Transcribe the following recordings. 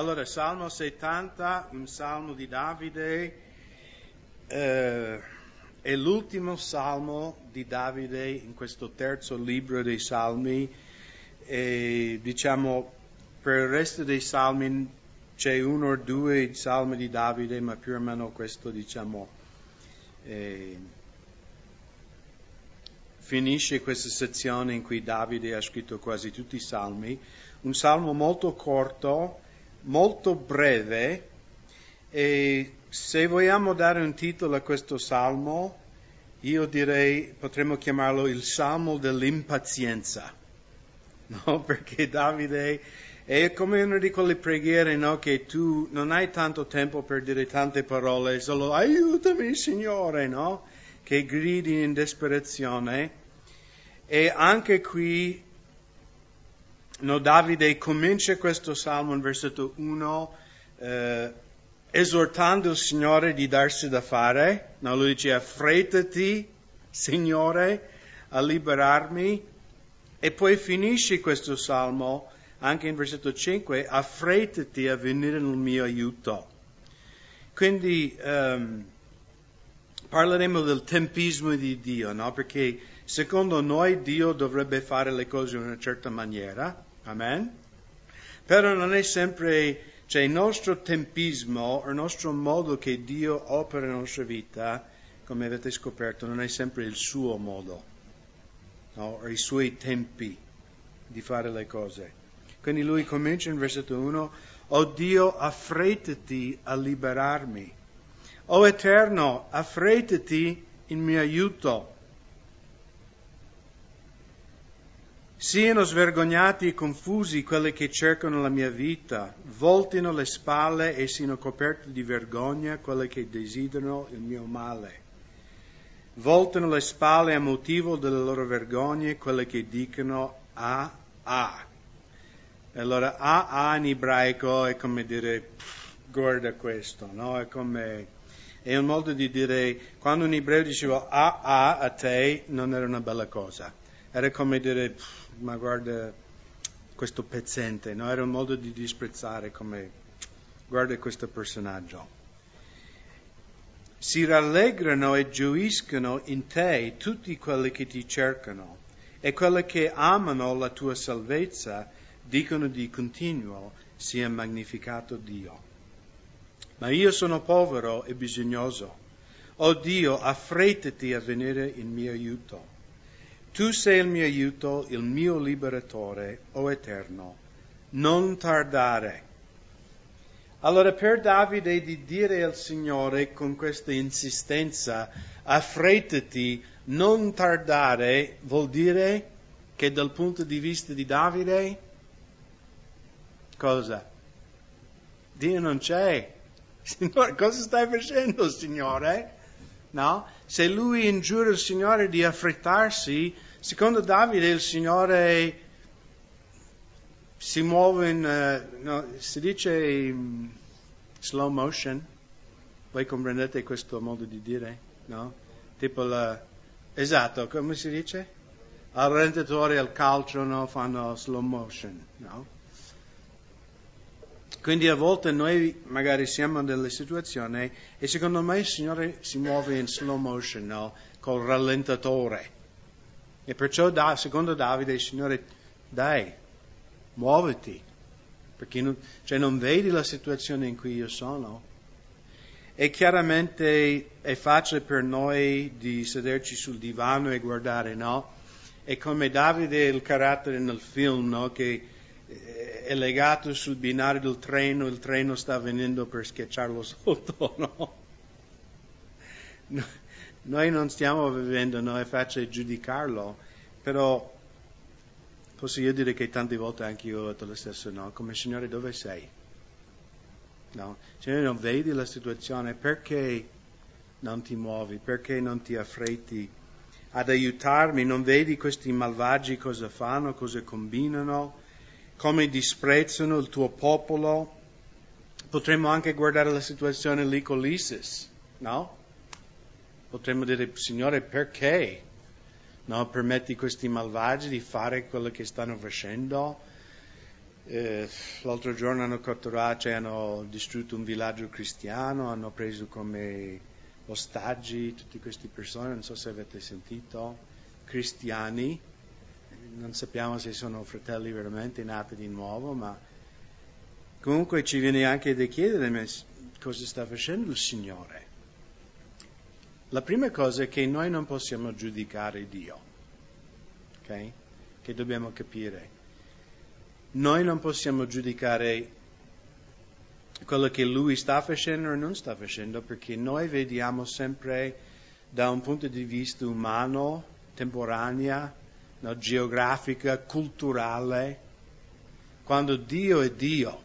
Allora, Salmo 70, un salmo di Davide, eh, è l'ultimo salmo di Davide in questo terzo libro dei salmi. E diciamo per il resto dei salmi c'è uno o due salmi di Davide, ma più o meno questo diciamo eh, finisce questa sezione in cui Davide ha scritto quasi tutti i salmi, un salmo molto corto molto breve e se vogliamo dare un titolo a questo salmo, io direi potremmo chiamarlo il salmo dell'impazienza, no? Perché Davide è come una di quelle preghiere, no? Che tu non hai tanto tempo per dire tante parole, solo aiutami Signore, no? Che gridi in disperazione. E anche qui No, Davide comincia questo salmo in versetto 1 eh, esortando il Signore di darsi da fare. No, lui dice affrettati, Signore, a liberarmi. E poi finisce questo salmo anche in versetto 5, affrettati a venire nel mio aiuto. Quindi um, parleremo del tempismo di Dio, no? Perché secondo noi Dio dovrebbe fare le cose in una certa maniera, Amen? Però non è sempre, cioè il nostro tempismo, il nostro modo che Dio opera nella nostra vita, come avete scoperto, non è sempre il suo modo, no? i suoi tempi di fare le cose. Quindi lui comincia in versetto 1, O Dio, affrettati a liberarmi. O Eterno, affrettati in mio aiuto. Siano svergognati e confusi quelli che cercano la mia vita, voltino le spalle e siano coperti di vergogna quelli che desiderano il mio male. Voltano le spalle a motivo delle loro vergogne quelli che dicono a a. Allora a a in ebraico è come dire guarda questo, no? È come è un modo di dire quando un ebreo diceva a a a te non era una bella cosa. Era come dire pff, ma guarda questo pezzente, no? Era un modo di disprezzare come guarda questo personaggio. Si rallegrano e gioiscono in te tutti quelli che ti cercano e quelli che amano la tua salvezza dicono di continuo sia magnificato Dio. Ma io sono povero e bisognoso. O oh Dio, affrettati a venire in mio aiuto. Tu sei il mio aiuto, il mio liberatore, o oh Eterno. Non tardare. Allora per Davide di dire al Signore con questa insistenza, affrettati, non tardare, vuol dire che dal punto di vista di Davide, cosa? Dio non c'è. Signore, cosa stai facendo, Signore? No? Se lui ingiura il Signore di affrettarsi, secondo Davide il Signore si muove in, uh, no, si dice in slow motion. Voi comprendete questo modo di dire? No? Tipo la, esatto, come si dice? Al rentatore al calcio no, fanno slow motion, no? Quindi a volte noi magari siamo in delle situazioni e secondo me il Signore si muove in slow motion, no? Col rallentatore. E perciò da, secondo Davide il Signore, dai, muoviti, perché non, cioè non vedi la situazione in cui io sono. E chiaramente è facile per noi di sederci sul divano e guardare, no? È come Davide il carattere nel film, no? Che è legato sul binario del treno, il treno sta venendo per schiacciarlo sotto, no? Noi non stiamo vivendo, no? è facile giudicarlo, però posso io dire che tante volte anche io ho detto lo stesso, no? Come Signore dove sei? No? Signore non vedi la situazione, perché non ti muovi? Perché non ti affretti ad aiutarmi? Non vedi questi malvagi cosa fanno, cosa combinano? Come disprezzano il tuo popolo. Potremmo anche guardare la situazione lì con l'ISIS, no? Potremmo dire, Signore, perché no, permetti questi malvagi di fare quello che stanno facendo? eh, l'altro giorno hanno catturato, cioè hanno distrutto un villaggio cristiano, hanno preso come ostaggi tutte queste persone, non so se avete sentito, cristiani, non sappiamo se sono fratelli veramente nati di nuovo, ma comunque ci viene anche da chiedere cosa sta facendo il Signore. La prima cosa è che noi non possiamo giudicare Dio, ok? Che dobbiamo capire. Noi non possiamo giudicare quello che lui sta facendo o non sta facendo perché noi vediamo sempre da un punto di vista umano, temporanea, no, geografica, culturale. Quando Dio è Dio,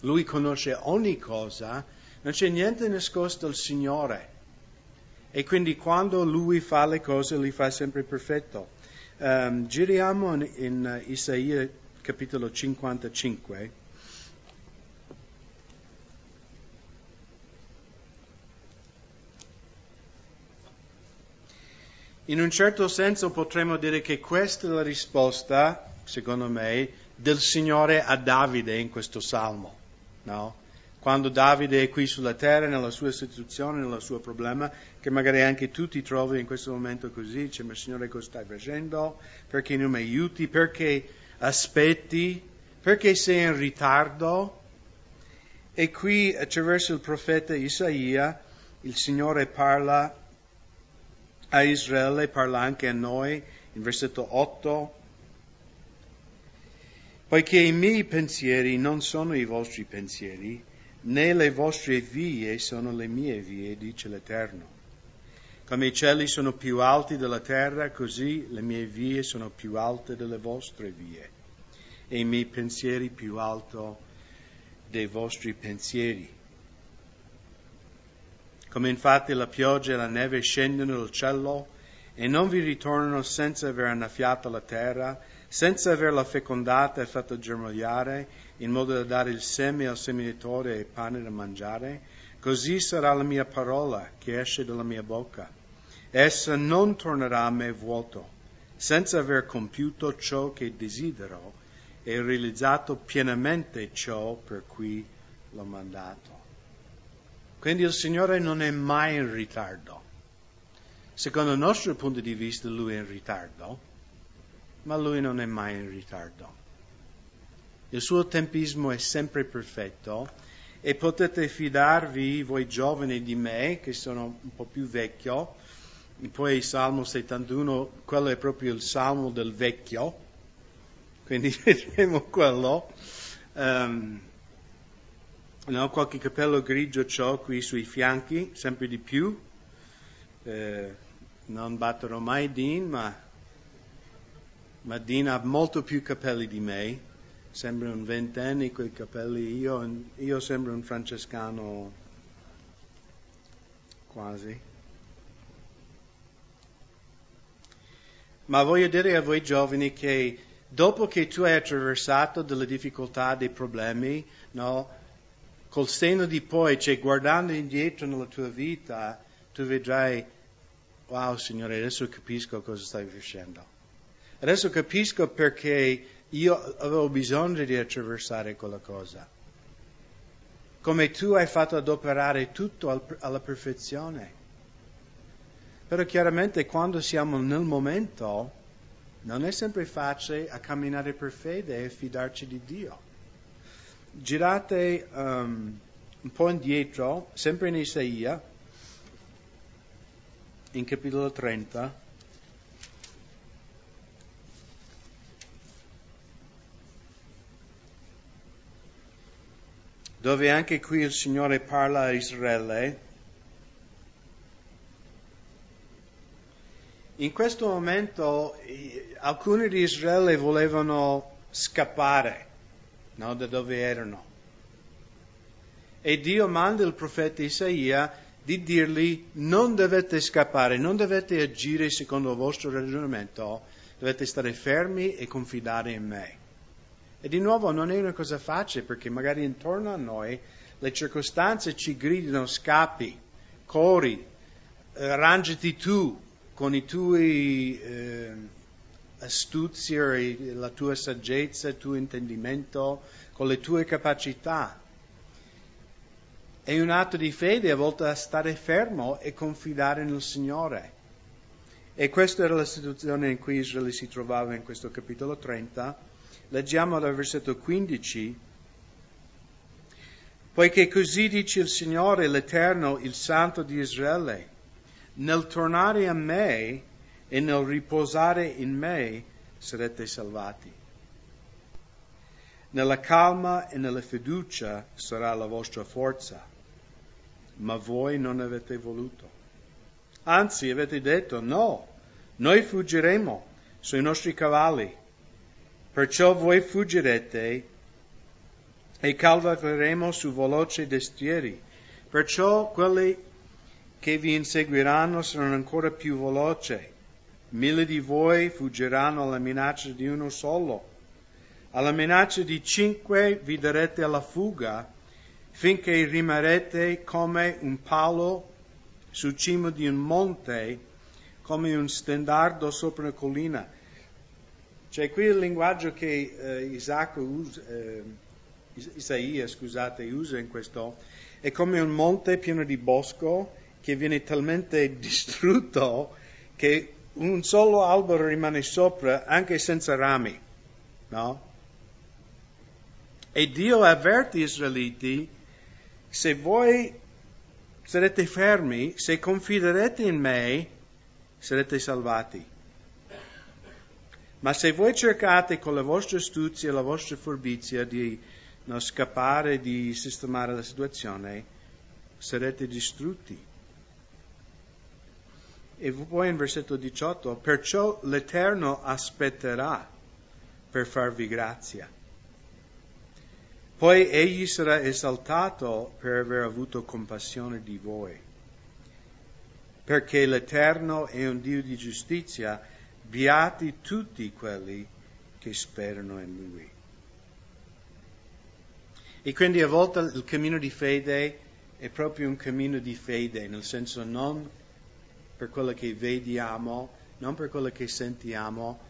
lui conosce ogni cosa, non c'è niente nascosto al Signore. E quindi quando lui fa le cose, li fa sempre perfetto. Um, giriamo in, in Isaia capitolo 55. In un certo senso potremmo dire che questa è la risposta, secondo me, del Signore a Davide in questo salmo. No? Quando Davide è qui sulla terra, nella sua situazione, nel suo problema, che magari anche tu ti trovi in questo momento così, dice, ma Signore cosa stai facendo? Perché non mi aiuti? Perché aspetti, perché sei in ritardo. E qui attraverso il profeta Isaia il Signore parla a Israele, parla anche a noi in versetto 8. Poiché i miei pensieri non sono i vostri pensieri, né le vostre vie sono le mie vie, dice l'Eterno. Come i cieli sono più alti della terra, così le mie vie sono più alte delle vostre vie e i miei pensieri più alti dei vostri pensieri. Come infatti la pioggia e la neve scendono dal cielo e non vi ritornano senza aver annaffiato la terra, senza averla fecondata e fatta germogliare, in modo da dare il seme al seminatore e pane da mangiare, così sarà la mia parola che esce dalla mia bocca essa non tornerà a me vuoto, senza aver compiuto ciò che desidero e realizzato pienamente ciò per cui l'ho mandato. Quindi il Signore non è mai in ritardo. Secondo il nostro punto di vista Lui è in ritardo, ma Lui non è mai in ritardo. Il suo tempismo è sempre perfetto e potete fidarvi, voi giovani di me, che sono un po' più vecchio, poi Salmo 71, quello è proprio il Salmo del vecchio, quindi vedremo quello. Um, no, qualche capello grigio ho qui sui fianchi, sempre di più. Eh, non batterò mai Dean, ma, ma Dean ha molto più capelli di me. Sembra un ventenne quei capelli. Io, io sembro un francescano quasi. Ma voglio dire a voi giovani che dopo che tu hai attraversato delle difficoltà, dei problemi, no, col senno di poi, cioè guardando indietro nella tua vita, tu vedrai, wow Signore, adesso capisco cosa stai facendo. Adesso capisco perché io avevo bisogno di attraversare quella cosa. Come tu hai fatto adoperare tutto alla perfezione. Però chiaramente quando siamo nel momento non è sempre facile a camminare per fede e fidarci di Dio. Girate um, un po' indietro, sempre in Isaia, in capitolo 30. dove anche qui il Signore parla a Israele In questo momento alcuni di Israele volevano scappare no, da dove erano. E Dio manda il profeta Isaia di dirgli non dovete scappare, non dovete agire secondo il vostro ragionamento, dovete stare fermi e confidare in me. E di nuovo non è una cosa facile perché magari intorno a noi le circostanze ci gridano scappi, corri, arrangiati tu, con i tuoi eh, astuzia, la tua saggezza, il tuo intendimento, con le tue capacità. È un atto di fede a volte a stare fermo e confidare nel Signore. E questa era la situazione in cui Israele si trovava in questo capitolo 30. Leggiamo dal versetto 15. Poiché così dice il Signore, l'Eterno, il Santo di Israele, nel tornare a me e nel riposare in me sarete salvati. Nella calma e nella fiducia sarà la vostra forza, ma voi non avete voluto. Anzi, avete detto no, noi fuggiremo sui nostri cavalli. Perciò voi fuggirete e cavalcheremo su veloci destrieri. Perciò quelli che vi inseguiranno saranno ancora più veloci. Mille di voi fuggiranno alla minaccia di uno solo. Alla minaccia di cinque vi darete alla fuga finché rimarrete come un palo sul cimo di un monte, come un stendardo sopra una collina. Cioè qui il linguaggio che eh, Isacco usa, eh, Isaia scusate, usa in questo è come un monte pieno di bosco che viene talmente distrutto che un solo albero rimane sopra anche senza rami, no? E Dio avverte gli israeliti, se voi sarete fermi, se confiderete in me, sarete salvati. Ma se voi cercate con la vostra astuzia e la vostra furbizia di no, scappare, di sistemare la situazione, sarete distrutti. E poi in versetto 18, perciò l'Eterno aspetterà per farvi grazia. Poi egli sarà esaltato per aver avuto compassione di voi. Perché l'Eterno è un Dio di giustizia, beati tutti quelli che sperano in Lui. E quindi a volte il cammino di fede è proprio un cammino di fede, nel senso non per quello che vediamo, non per quello che sentiamo,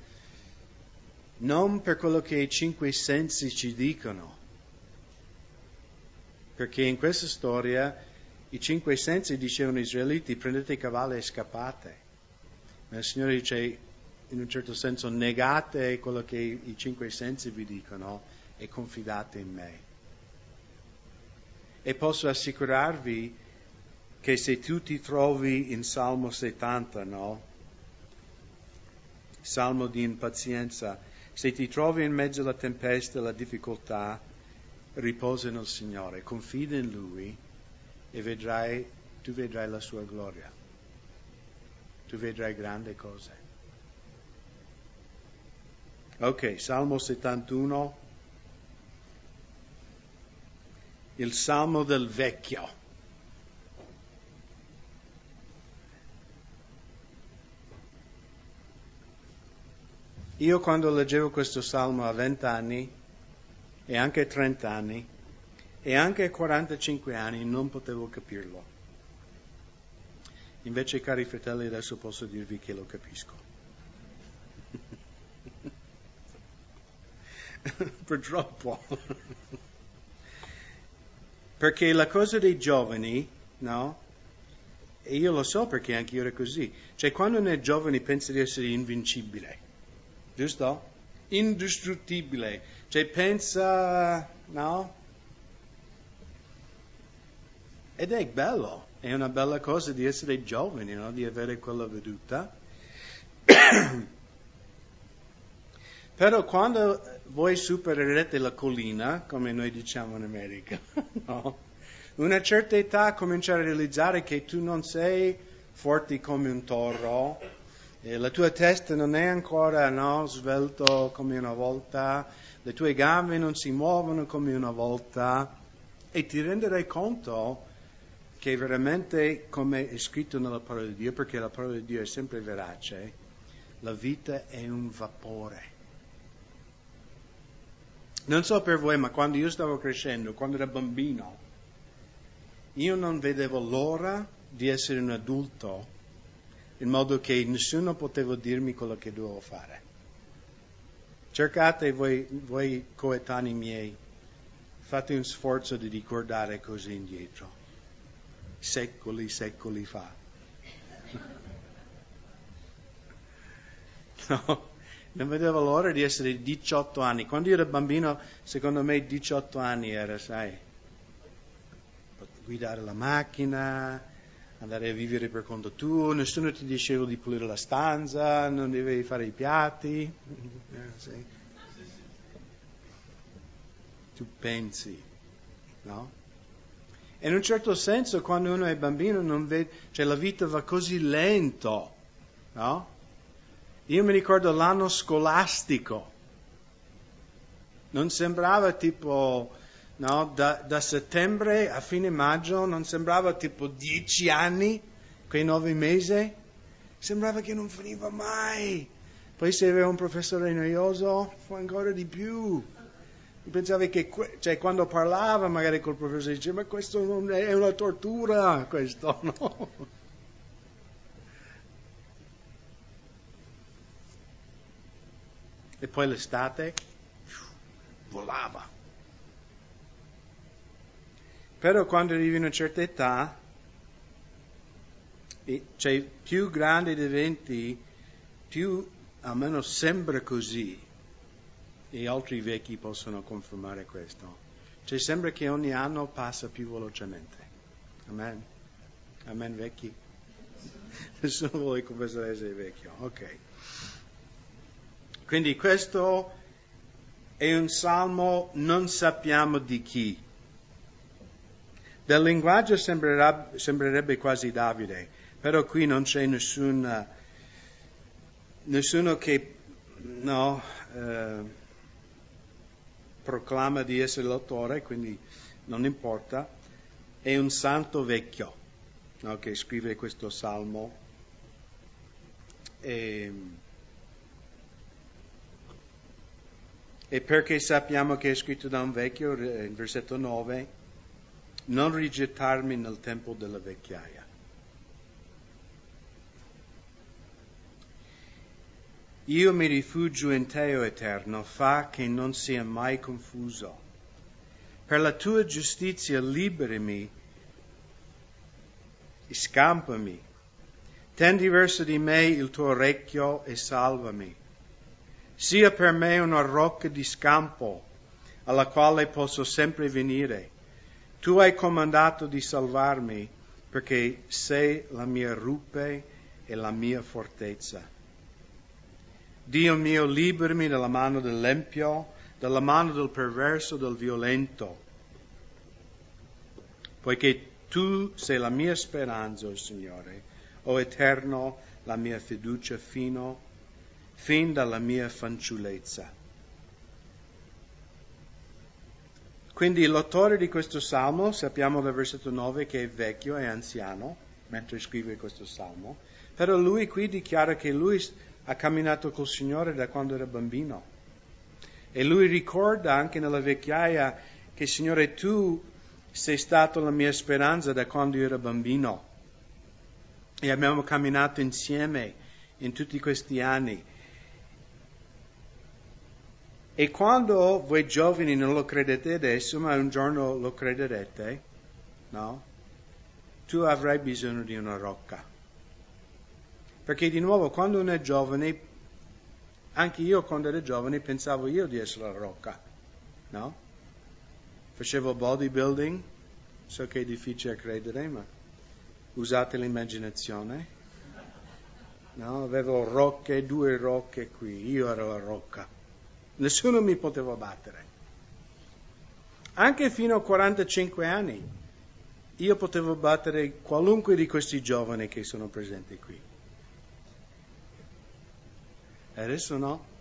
non per quello che i cinque sensi ci dicono. Perché in questa storia i cinque sensi dicevano agli israeliti prendete i cavalli e scappate. Ma il Signore dice in un certo senso negate quello che i cinque sensi vi dicono e confidate in me. E posso assicurarvi che se tu ti trovi in Salmo 70, no? Salmo di impazienza, se ti trovi in mezzo alla tempesta, alla difficoltà, riposa nel Signore, confida in Lui e vedrai, tu vedrai la sua gloria. Tu vedrai grandi cose. Ok, Salmo 71, il Salmo del vecchio. Io quando leggevo questo salmo a 20 anni e anche 30 anni e anche 45 anni non potevo capirlo. Invece, cari fratelli, adesso posso dirvi che lo capisco. Purtroppo. perché la cosa dei giovani, no? E io lo so perché anche io ero così. Cioè, quando uno è giovane pensa di essere invincibile giusto? Indistruttibile, cioè pensa, no? Ed è bello, è una bella cosa di essere giovani, no? di avere quella veduta. Però quando voi supererete la collina, come noi diciamo in America, no? una certa età cominciare a realizzare che tu non sei forte come un toro, e la tua testa non è ancora no, svelto come una volta, le tue gambe non si muovono come una volta. E ti renderai conto che veramente, come è scritto nella parola di Dio, perché la parola di Dio è sempre verace, la vita è un vapore. Non so per voi, ma quando io stavo crescendo, quando ero bambino, io non vedevo l'ora di essere un adulto in modo che nessuno poteva dirmi quello che dovevo fare. Cercate voi, voi coetanei miei, fate un sforzo di ricordare cose indietro, secoli, secoli fa. No, non vedevo l'ora di essere 18 anni. Quando io ero bambino, secondo me 18 anni era, sai, guidare la macchina, andare a vivere per conto tuo, nessuno ti diceva di pulire la stanza, non dovevi fare i piatti. Eh, sì. Tu pensi, no? E in un certo senso quando uno è bambino non vede, cioè la vita va così lento, no? Io mi ricordo l'anno scolastico, non sembrava tipo, no, da, da, settembre a fine maggio, non sembrava tipo dieci anni, quei nove mesi, sembrava che non finiva mai. Poi se aveva un professore noioso, fu ancora di più. Pensavi che, cioè, quando parlava magari col professore diceva, ma questo non è una tortura, questo no. E poi l'estate volava. Però quando arrivi a una certa età, cioè più grande diventi, più almeno sembra così, e altri vecchi possono confermare questo. Cioè sembra che ogni anno passa più velocemente. Amen. Amen vecchi. Nessuno vuole confessare essere vecchio. Ok. Quindi questo è un salmo, non sappiamo di chi. Del linguaggio sembrerebbe quasi Davide, però qui non c'è nessun, nessuno che no, eh, proclama di essere l'autore, quindi non importa. È un santo vecchio no, che scrive questo salmo. E, E perché sappiamo che è scritto da un vecchio, in versetto 9, non rigettarmi nel tempo della vecchiaia. Io mi rifugio in te, o Eterno, fa che non sia mai confuso. Per la tua giustizia liberami e scampami. Tendi verso di me il tuo orecchio e salvami sia per me una rocca di scampo alla quale posso sempre venire. Tu hai comandato di salvarmi perché sei la mia rupe e la mia fortezza. Dio mio, liberami dalla mano dell'empio, dalla mano del perverso, del violento, poiché tu sei la mia speranza, oh Signore, o Eterno, la mia fiducia fino fin dalla mia fanciullezza. Quindi l'autore di questo salmo, sappiamo dal versetto 9 che è vecchio, è anziano, mentre scrive questo salmo, però lui qui dichiara che lui ha camminato col Signore da quando era bambino. E lui ricorda anche nella vecchiaia che Signore tu sei stato la mia speranza da quando io ero bambino. E abbiamo camminato insieme in tutti questi anni. E quando voi giovani non lo credete adesso, ma un giorno lo crederete, no? Tu avrai bisogno di una rocca. Perché di nuovo, quando uno è giovane, anche io quando ero giovane pensavo io di essere la rocca, no? Facevo bodybuilding, so che è difficile credere, ma usate l'immaginazione. No? Avevo rocche, due rocche qui, io ero la rocca nessuno mi poteva battere. Anche fino a 45 anni io potevo battere qualunque di questi giovani che sono presenti qui. E adesso no.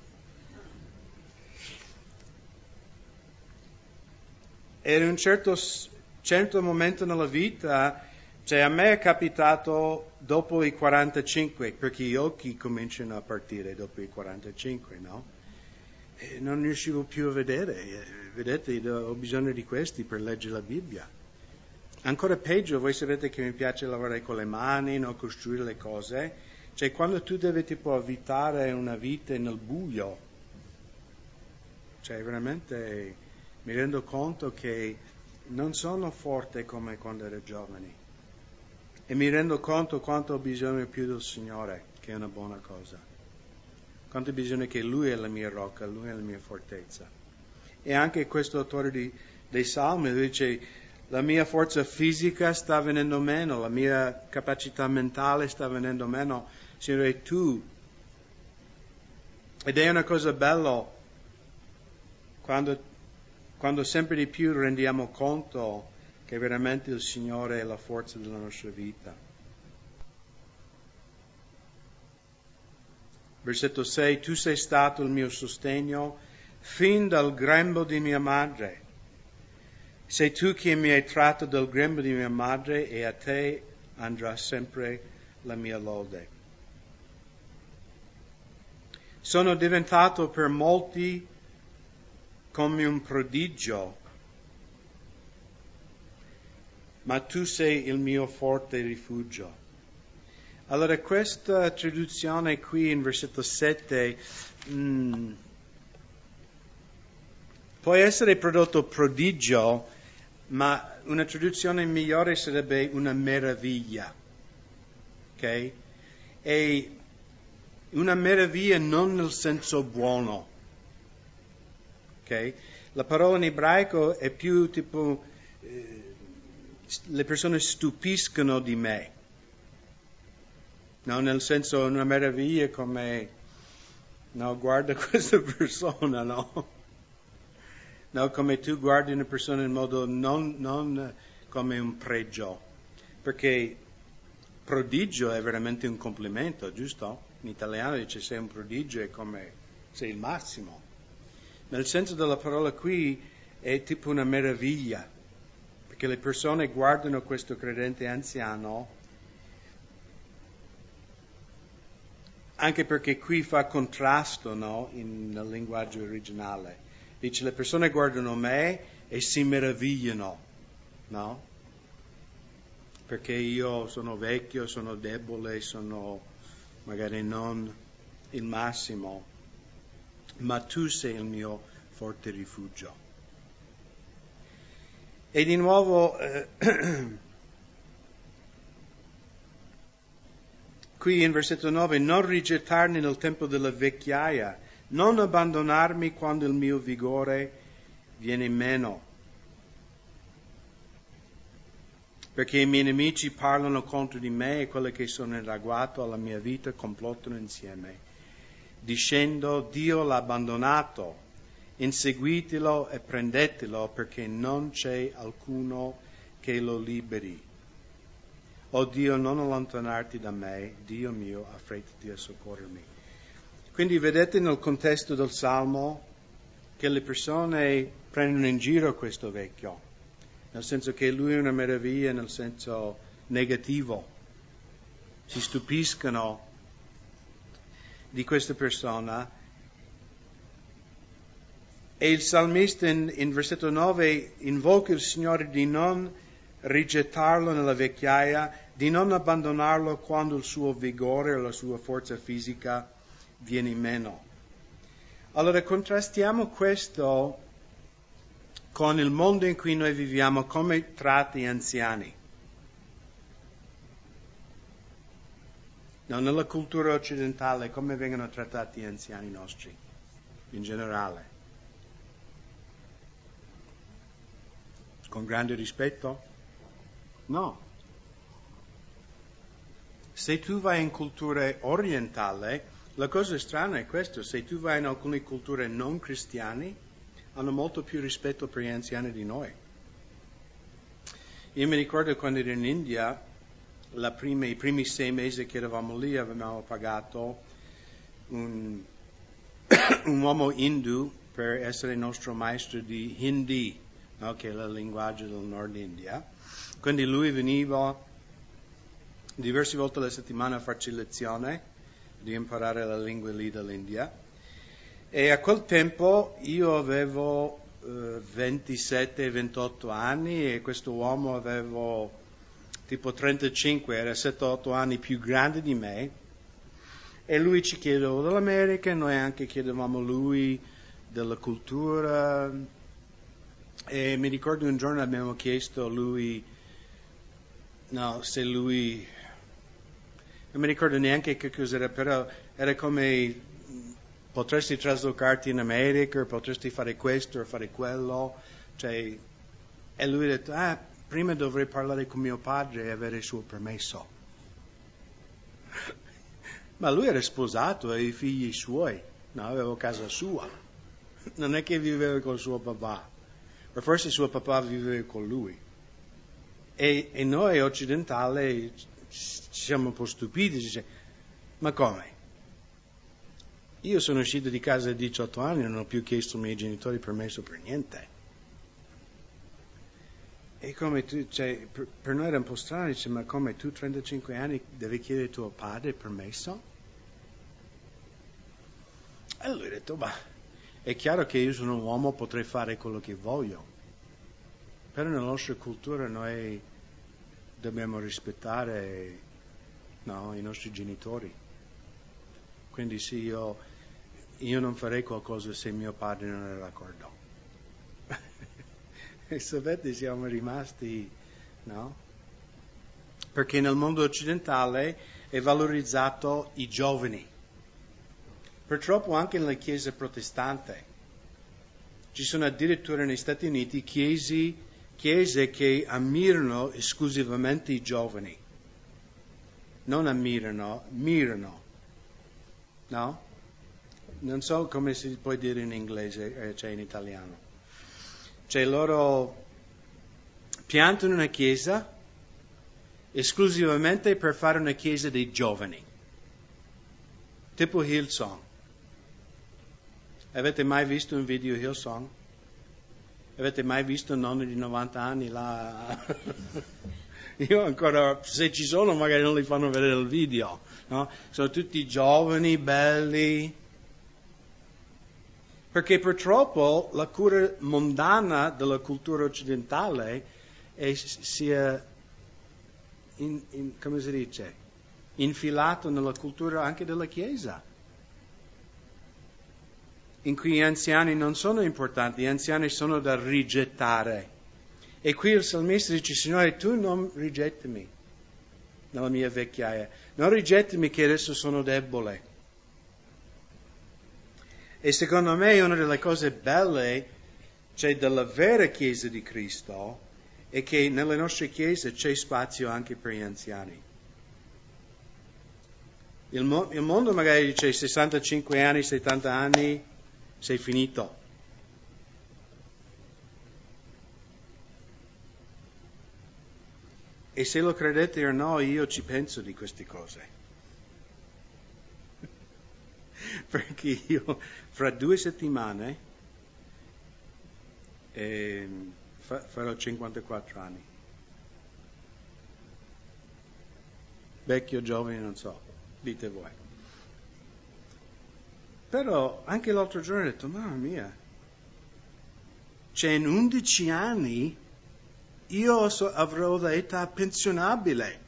E in un certo, certo momento nella vita, cioè a me è capitato dopo i 45, perché gli occhi cominciano a partire dopo i 45, no? E non riuscivo più a vedere. Vedete, ho bisogno di questi per leggere la Bibbia. Ancora peggio, voi sapete che mi piace lavorare con le mani, no? costruire le cose. Cioè, quando tu devi tipo abitare una vita nel buio, cioè veramente mi rendo conto che non sono forte come quando ero giovane e mi rendo conto quanto ho bisogno più del Signore, che è una buona cosa. Quanto ho bisogno che Lui è la mia rocca, Lui è la mia fortezza. E anche questo autore di, dei Salmi dice, la mia forza fisica sta venendo meno, la mia capacità mentale sta venendo meno. Signore, tu. Ed è una cosa bella quando, quando sempre di più rendiamo conto che veramente il Signore è la forza della nostra vita. Versetto 6, tu sei stato il mio sostegno fin dal grembo di mia madre. Sei tu che mi hai tratto dal grembo di mia madre e a te andrà sempre la mia lode. Sono diventato per molti come un prodigio ma tu sei il mio forte rifugio. Allora questa traduzione qui in versetto 7 mm, può essere prodotto prodigio, ma una traduzione migliore sarebbe una meraviglia. Ok? E una meraviglia non nel senso buono. Ok? La parola in ebraico è più tipo eh, le persone stupiscono di me. No, nel senso una meraviglia come, no, guarda questa persona, no? No, come tu guardi una persona in modo non, non come un pregio, perché prodigio è veramente un complimento, giusto? In italiano dice sei un prodigio è come sei il massimo. Nel senso della parola qui è tipo una meraviglia perché le persone guardano questo credente anziano anche perché qui fa contrasto no? In, nel linguaggio originale. Dice le persone guardano me e si meravigliano, no? Perché io sono vecchio, sono debole, sono magari non il massimo, ma tu sei il mio forte rifugio. E di nuovo eh, qui in versetto 9, non rigettarmi nel tempo della vecchiaia, non abbandonarmi quando il mio vigore viene meno. Perché i miei nemici parlano contro di me e quelli che sono in ragguato alla mia vita complottano insieme, dicendo Dio l'ha abbandonato inseguitelo e prendetelo perché non c'è alcuno che lo liberi. O Dio, non allontanarti da me, Dio mio, affrettati a soccorrermi. Quindi vedete nel contesto del Salmo che le persone prendono in giro questo vecchio, nel senso che lui è una meraviglia nel senso negativo. Si stupiscono di questa persona e il salmista in, in versetto 9 invoca il Signore di non rigettarlo nella vecchiaia, di non abbandonarlo quando il suo vigore o la sua forza fisica viene meno. Allora contrastiamo questo con il mondo in cui noi viviamo, come tratti anziani. No, nella cultura occidentale come vengono trattati gli anziani nostri, in generale. con grande rispetto? No. Se tu vai in culture orientali, la cosa strana è questa, se tu vai in alcune culture non cristiane, hanno molto più rispetto per gli anziani di noi. Io mi ricordo quando ero in India, prima, i primi sei mesi che eravamo lì, avevamo pagato un, un uomo hindu per essere il nostro maestro di Hindi no? che è il linguaggio del Nord India. Quindi lui veniva diverse volte alla settimana a farci lezione di imparare la lingua lì dell'India. E a quel tempo io avevo eh, 27-28 anni e questo uomo aveva tipo 35, era 7-8 anni più grande di me. E lui ci chiedeva dell'America noi anche chiedevamo lui della cultura. E mi ricordo un giorno abbiamo chiesto a lui, no, se lui, non mi ricordo neanche che cos'era, però era come potresti traslocarti in America, potresti fare questo o fare quello. Cioè, e lui ha detto, ah, prima dovrei parlare con mio padre e avere il suo permesso. Ma lui era sposato e i figli suoi, no, aveva casa sua. Non è che viveva con suo papà, o forse suo papà viveva con lui. E, e noi occidentali ci siamo un po' stupiti, dice, ma come? Io sono uscito di casa a 18 anni e non ho più chiesto ai miei genitori permesso per niente. E come tu, cioè, per, per, noi era un po' strano, dice, ma come tu 35 anni devi chiedere tuo padre permesso? E lui ha detto, ma è chiaro che io sono un uomo, potrei fare quello che voglio, però nella nostra cultura noi dobbiamo rispettare no, i nostri genitori. Quindi sì, io, io non farei qualcosa se mio padre non era d'accordo. E sapete, siamo rimasti, no? Perché nel mondo occidentale è valorizzato i giovani. Purtroppo anche nella Chiesa protestante. Ci sono addirittura negli Stati Uniti chiese, chiese che ammirano esclusivamente i giovani. Non ammirano, mirano. No? Non so come si può dire in inglese, eh, cioè in italiano. Cioè loro piantano una chiesa esclusivamente per fare una chiesa dei giovani, tipo Hillsong. Avete mai visto un video Hillsong? Avete mai visto un nonno di 90 anni là? Io ancora, se ci sono magari non li fanno vedere il video, no? Sono tutti giovani, belli, perché purtroppo la cura mondana della cultura occidentale è, sia, in, in, come si dice, infilato nella cultura anche della Chiesa, in cui gli anziani non sono importanti, gli anziani sono da rigettare. E qui il salmista dice, Signore, tu non rigettami nella mia vecchiaia, non rigettami che adesso sono debole e secondo me una delle cose belle cioè, della vera Chiesa di Cristo è che nelle nostre chiese c'è spazio anche per gli anziani. Il, mo- il mondo magari dice 65 anni, 70 anni, sei finito. E se lo credete o no, io ci penso di queste cose. perché io fra due settimane eh, farò 54 anni. Vecchio, giovane, non so, dite voi. Però anche l'altro giorno ho detto, mamma mia, cioè in 11 anni io so, avrò l'età pensionabile.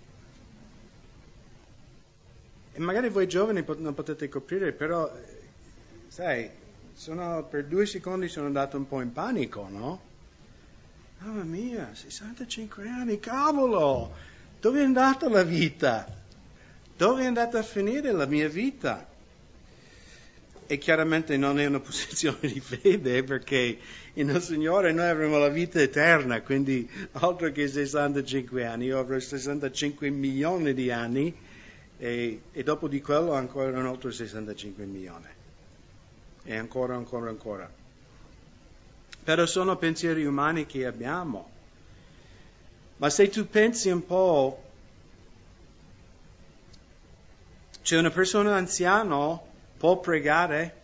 E magari voi giovani non potete coprire, però, sai, sono, per due secondi sono andato un po' in panico, no? Mamma mia, 65 anni, cavolo! Dove è andata la vita? Dove è andata a finire la mia vita? E chiaramente non è una posizione di fede perché in Signore noi avremo la vita eterna, quindi altro che 65 anni, io avrò 65 milioni di anni e, e dopo di quello ancora un altro 65 milioni. E ancora, ancora, ancora. Però sono pensieri umani che abbiamo. Ma se tu pensi un po', c'è una persona anziana, può pregare?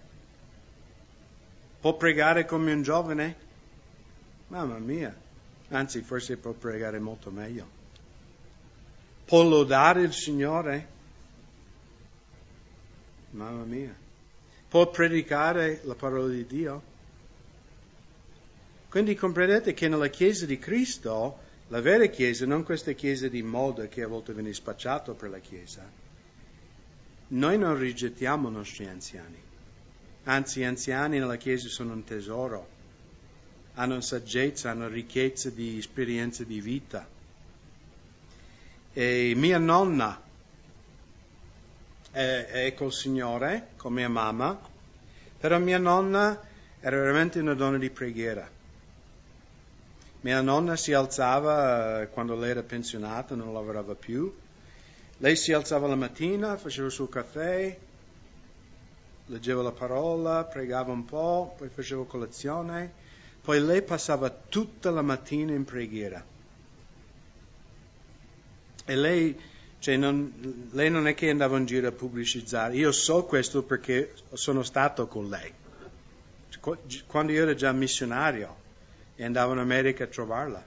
Può pregare come un giovane? Mamma mia, anzi forse può pregare molto meglio. Può lodare il Signore? Mamma mia. Può predicare la parola di Dio? Quindi comprendete che nella Chiesa di Cristo, la vera Chiesa, non questa Chiesa di moda che a volte viene spacciato per la Chiesa, noi non rigettiamo i nostri anziani. anzi gli anziani nella Chiesa sono un tesoro, hanno saggezza, hanno ricchezza di esperienze di vita. E mia nonna è, è col Signore, con mia mamma, però mia nonna era veramente una donna di preghiera. Mia nonna si alzava eh, quando lei era pensionata, non lavorava più. Lei si alzava la mattina, faceva il suo caffè, leggeva la parola, pregava un po', poi faceva colazione, poi lei passava tutta la mattina in preghiera. E lei, cioè non, lei non è che andava in giro a pubblicizzare, io so questo perché sono stato con lei quando io ero già missionario e andavo in America a trovarla.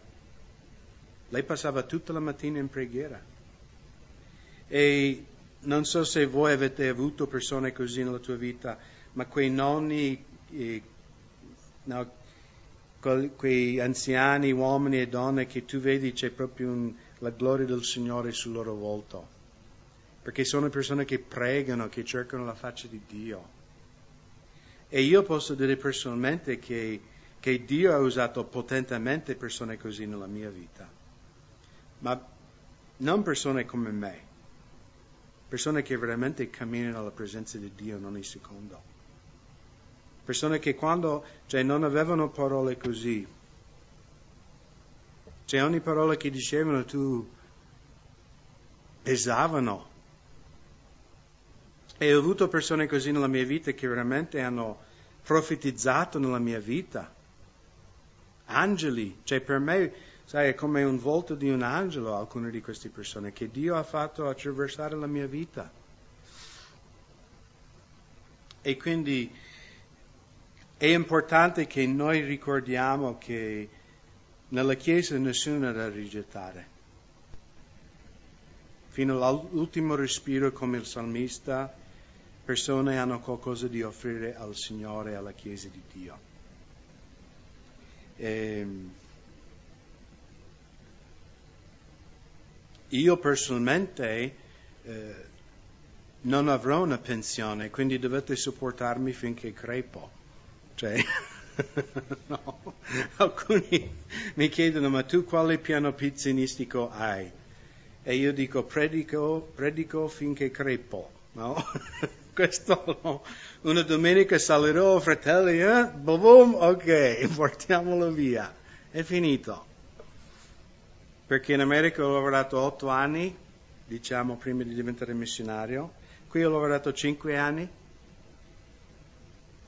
Lei passava tutta la mattina in preghiera. E non so se voi avete avuto persone così nella tua vita, ma quei nonni, eh, no, quei anziani, uomini e donne che tu vedi c'è proprio un, la gloria del Signore sul loro volto. Perché sono persone che pregano, che cercano la faccia di Dio. E io posso dire personalmente che, che Dio ha usato potentemente persone così nella mia vita, ma non persone come me, persone che veramente camminano alla presenza di Dio in ogni secondo. Persone che quando, cioè non avevano parole così, cioè ogni parola che dicevano tu pesavano e ho avuto persone così nella mia vita che veramente hanno profetizzato nella mia vita. Angeli, cioè per me, sai, è come un volto di un angelo alcune di queste persone che Dio ha fatto attraversare la mia vita. E quindi è importante che noi ricordiamo che nella Chiesa nessuno è da rigettare. Fino all'ultimo respiro come il salmista persone hanno qualcosa di offrire al Signore alla Chiesa di Dio. E io personalmente eh, non avrò una pensione, quindi dovete sopportarmi finché crepo. Cioè, no. Alcuni mi chiedono, ma tu quale piano pizzinistico hai? E io dico, predico, predico finché crepo, no? questo no. Una domenica salirò, fratelli, eh? Boom, ok, portiamolo via. È finito. Perché in America ho lavorato otto anni, diciamo, prima di diventare missionario. Qui ho lavorato cinque anni.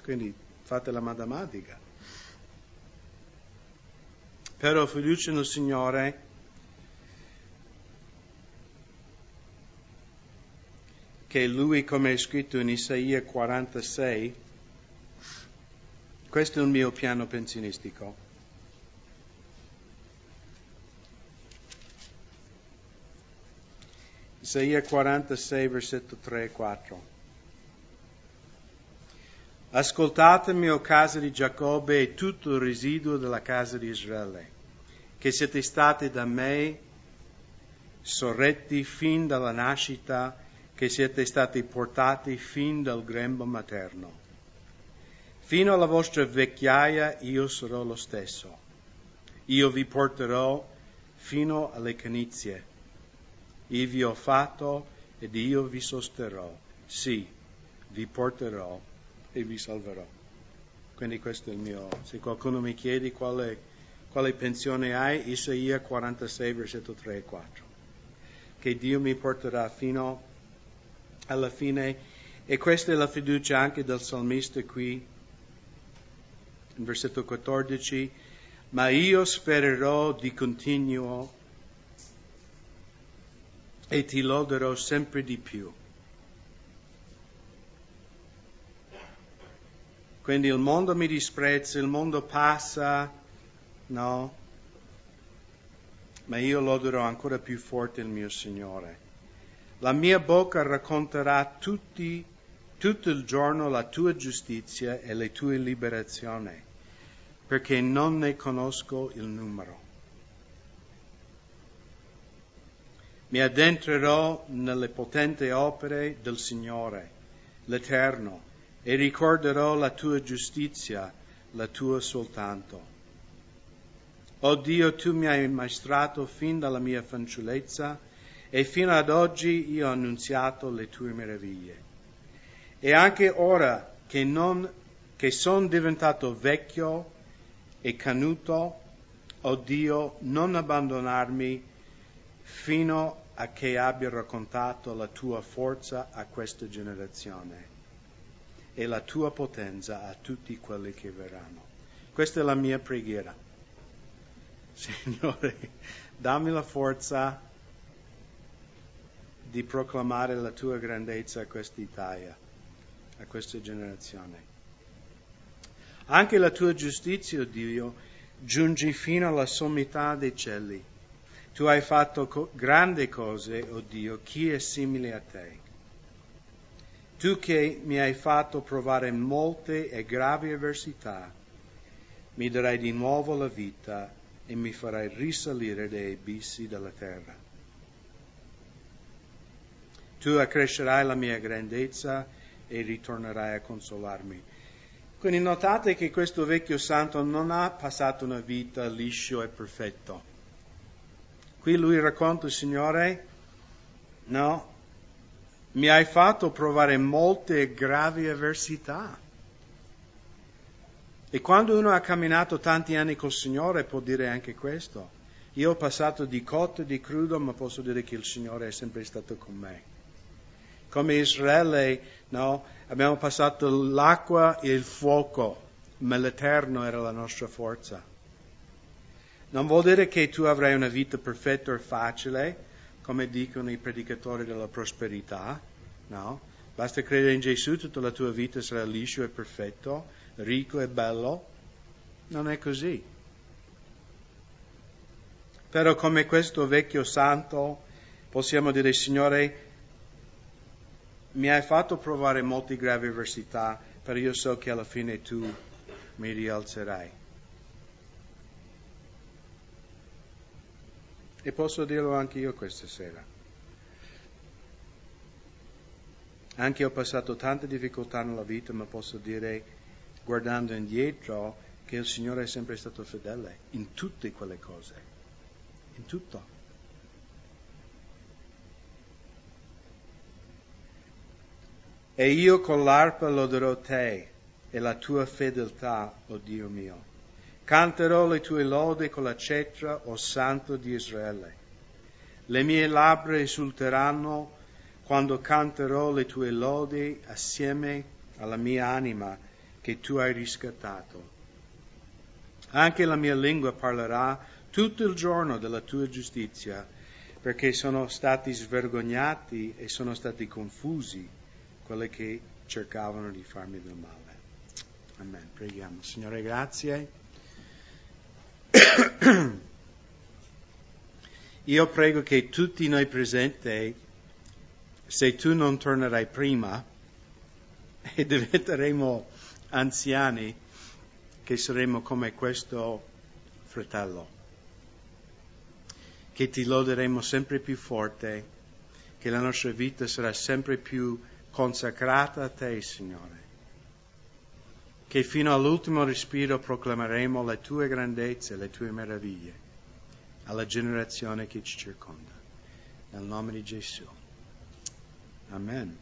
Quindi fate la matematica. Però fiducia nel Signore che lui, come è scritto in Isaia 46, questo è il mio piano pensionistico. Isaia 46, versetto 3 e 4. Ascoltatemi, o casa di Giacobbe, e tutto il residuo della casa di Israele, che siete stati da me sorretti fin dalla nascita che siete stati portati fin dal grembo materno. Fino alla vostra vecchiaia io sarò lo stesso. Io vi porterò fino alle canizie. Io vi ho fatto ed io vi sosterrò. Sì, vi porterò e vi salverò. Quindi questo è il mio. Se qualcuno mi chiede quale, quale pensione hai, Isaia 46, versetto 3 e 4. Che Dio mi porterà fino alla fine, e questa è la fiducia anche del salmista qui, in versetto 14, ma io spererò di continuo e ti loderò sempre di più. Quindi il mondo mi disprezza, il mondo passa, no? Ma io loderò ancora più forte il mio Signore. La mia bocca racconterà tutti, tutto il giorno la tua giustizia e le tue liberazioni, perché non ne conosco il numero. Mi addentrerò nelle potenti opere del Signore, l'Eterno, e ricorderò la tua giustizia, la tua soltanto. O Dio, tu mi hai maestrato fin dalla mia fanciullezza e fino ad oggi io ho annunziato le tue meraviglie. E anche ora che, che sono diventato vecchio e canuto, o Dio, non abbandonarmi fino a che abbia raccontato la tua forza a questa generazione e la tua potenza a tutti quelli che verranno. Questa è la mia preghiera. Signore, dammi la forza di proclamare la tua grandezza a questa Italia, a questa generazione. Anche la tua giustizia, Dio, giungi fino alla sommità dei cieli. Tu hai fatto co- grandi cose, oh Dio, chi è simile a te? Tu che mi hai fatto provare molte e gravi avversità, mi darai di nuovo la vita e mi farai risalire dai abissi della terra. Tu accrescerai la mia grandezza e ritornerai a consolarmi. Quindi notate che questo vecchio santo non ha passato una vita liscio e perfetto. Qui lui racconta, Signore, no, mi hai fatto provare molte gravi avversità. E quando uno ha camminato tanti anni col Signore può dire anche questo. Io ho passato di cotto e di crudo, ma posso dire che il Signore è sempre stato con me. Come Israele, no? Abbiamo passato l'acqua e il fuoco, ma l'Eterno era la nostra forza. Non vuol dire che tu avrai una vita perfetta e facile, come dicono i predicatori della prosperità, no? Basta credere in Gesù, tutta la tua vita sarà liscio e perfetto, ricco e bello. Non è così. Però come questo vecchio santo possiamo dire, Signore, mi hai fatto provare molte gravi avversità, però io so che alla fine tu mi rialzerai. E posso dirlo anche io questa sera. Anche ho passato tante difficoltà nella vita, ma posso dire, guardando indietro, che il Signore è sempre stato fedele in tutte quelle cose. In tutto. E io con l'arpa loderò te e la tua fedeltà, o oh Dio mio. Canterò le tue lodi con la cetra, o Santo di Israele. Le mie labbra esulteranno quando canterò le tue lodi assieme alla mia anima che tu hai riscattato. Anche la mia lingua parlerà tutto il giorno della tua giustizia, perché sono stati svergognati e sono stati confusi quelli che cercavano di farmi del male. Amen. Preghiamo. Signore, grazie. Io prego che tutti noi presenti, se tu non tornerai prima e diventeremo anziani, che saremo come questo fratello, che ti loderemo sempre più forte, che la nostra vita sarà sempre più consacrata a te, Signore che fino all'ultimo respiro proclameremo le tue grandezze, le tue meraviglie alla generazione che ci circonda. Nel nome di Gesù. Amen.